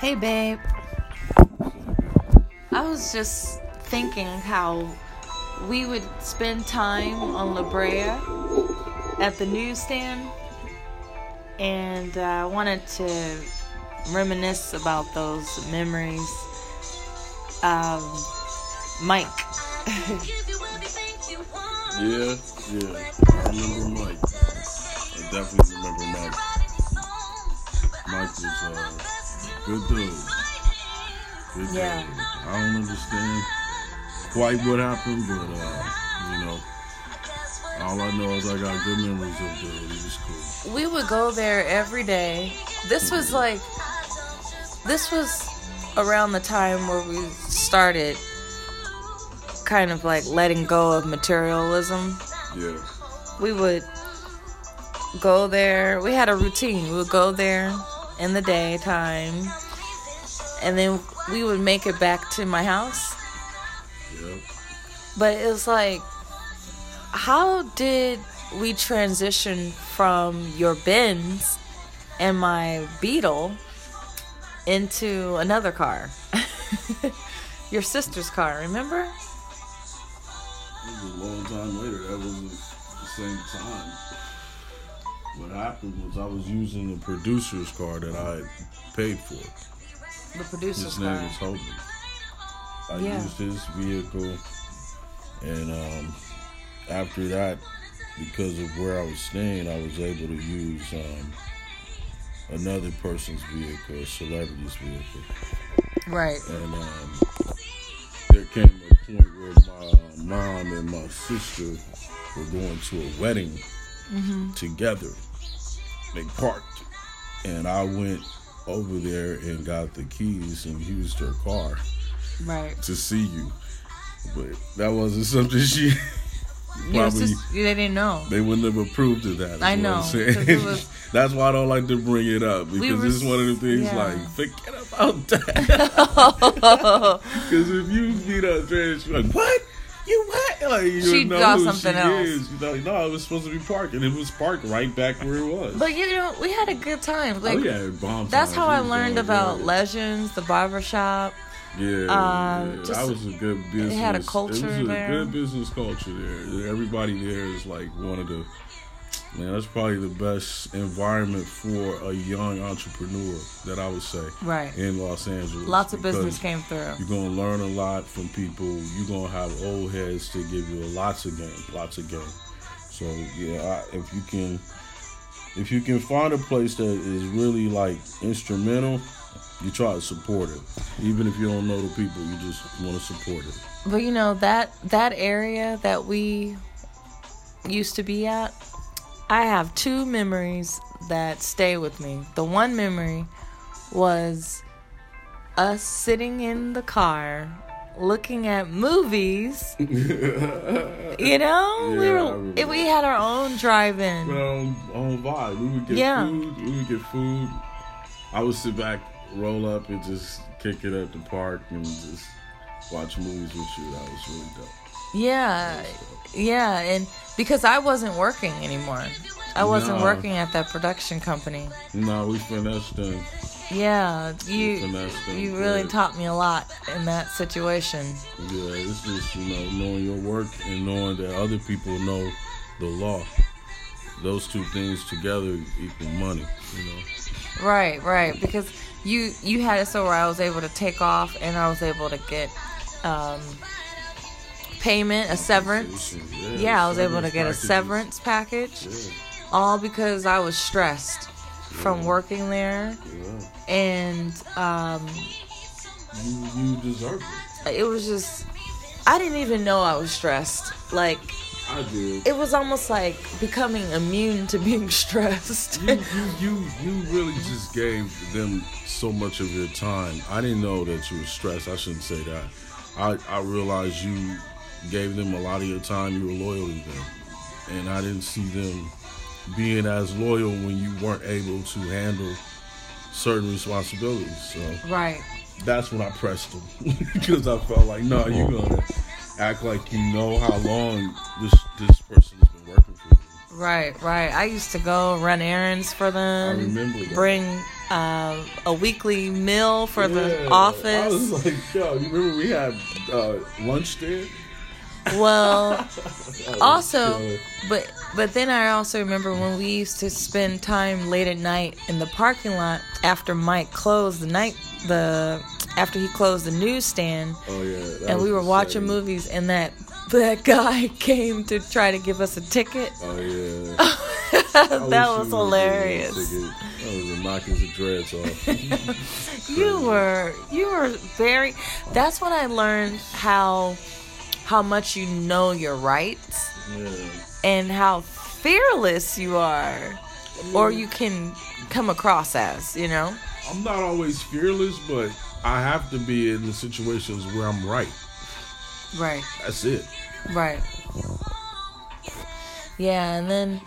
Hey, babe. I was just thinking how we would spend time on La Brea at the newsstand, and uh, I wanted to reminisce about those memories. Um, Mike. Yeah, yeah. I remember Mike. I definitely remember Mike. Mike was uh, good dude. Good Yeah. dude. I don't understand quite what happened, but uh, you know, all I know is I got good memories of dude. He was cool. we would go there every day. This was like, this was around the time where we started kind of like letting go of materialism. Yeah. We would go there. We had a routine. We would go there in the daytime, and then we would make it back to my house. Yep. But it was like, how did we transition from your Benz and my Beetle into another car? your sister's car, remember? It was a long time later. That wasn't the same time. What happened was I was using the producer's car that I paid for. The producer's His name car. is Hogan. I Yeah. used his vehicle, and um, after that, because of where I was staying, I was able to use um, another person's vehicle, a celebrity's vehicle. Right. And um, there came a point where my mom and my sister were going to a wedding Mm-hmm. together. They parked, and I went over there and got the keys and used her car Right. to see you. But that wasn't something she probably sis- they didn't know. they wouldn't have approved of that. I know, I'm saying. 'cause it was- That's why I don't like to bring it up because were it's one of the things yeah. like forget about that. Because if you beat up Trans, you're like, what? You what? Like you She'd know something she else. Is. You know, no, it was supposed to be parked, and it was parked right back where it was. But you know, we had a good time. Like oh yeah, bomb that's how I learned about. Legends, the barber shop. Yeah, Um, yeah, just- that was a good business. had a culture. It was a there. good business culture there. Everybody there is like one of the. Man, that's probably the best environment for a young entrepreneur that I would say Right. in Los Angeles. Lots of business came through. You're gonna learn a lot from people. You're gonna have old heads to give you lots of game, lots of game. So yeah, I, if you can, if you can find a place that is really like instrumental, you try to support it. Even if you don't know the people, you just want to support it. But you know that that area that we used to be at, I have two memories that stay with me. The one memory was us sitting in the car looking at movies. you know, we Yeah, I were remember we had our own drive-in. Um, on vibe, we would get Yeah. food. We would get food. I would sit back, roll up, and just kick it at the park and just watch movies with you. That was really dope. Yeah, yeah, and because I wasn't working anymore, I wasn't No. working at that production company. No, we finessed them. Yeah, you you really good. taught me a lot in that situation. Yeah, it's just you know knowing your work and knowing that other people know the law. Those two things together equal money. You know. Right, right, because you you had it so where I was able to take off and I was able to get um, payment, a severance. Yeah, Yeah, I was able to get a severance package, Yeah, all because I was stressed from working there, and um, You you deserve it. it was just I didn't even know I was stressed. Like I did. it was almost like becoming immune to being stressed. you, you you you really just gave them so much of your time. I didn't know that you were stressed. I shouldn't say that. I I realized you gave them a lot of your time. You were loyal to them, and I didn't see them being as loyal when you weren't able to handle certain responsibilities. So right. that's when I pressed them because I felt like, no, you're gonna act like you know how long this this person has been working for you. Right, right. I used to go run errands for them. I remember that. Bring uh, a weekly meal for the Yeah. I office. was like, yo, you remember we had uh, lunch there? Well, also, but but then I also remember when we used to spend time late at night in the parking lot after Mike closed the night the after he closed the newsstand, Oh yeah, and we were watching movies, and that that guy came to try to give us a ticket. Oh yeah, that was you would've given me a hilarious. That was knocking the dreads off. You were you were very. That's when I learned how how much you know your rights yeah. and how fearless you are, or you can come across as. You know. I'm not always fearless, but I have to be in the situations where I'm right. Right. That's it. Right. Yeah, and then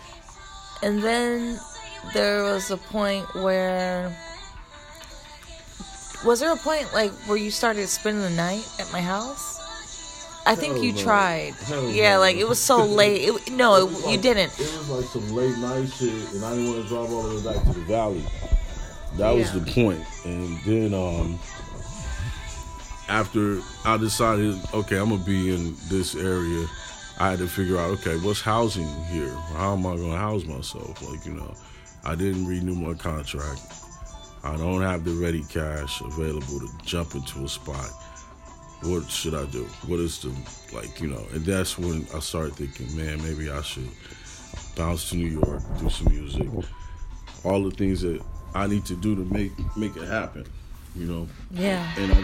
and then there was a point where was there a point like where you started spending the night at my house? I think Hell you no. tried. Hell yeah, no. like it was so late. It, no, It it, was you like- didn't. It was like some late night shit, and I didn't want to drive all the way back to the valley. That was the point. And then um after I decided, okay, I'm gonna be in this area, I had to figure out, okay, what's housing here? How am I gonna house myself? Like, you know, I didn't renew my contract. I don't have the ready cash available to jump into a spot. What should I do? What is the like, you know? And that's when I started thinking, man, maybe I should bounce to New York, do some music, all the things that I need to do to make make it happen, you know. Yeah. And I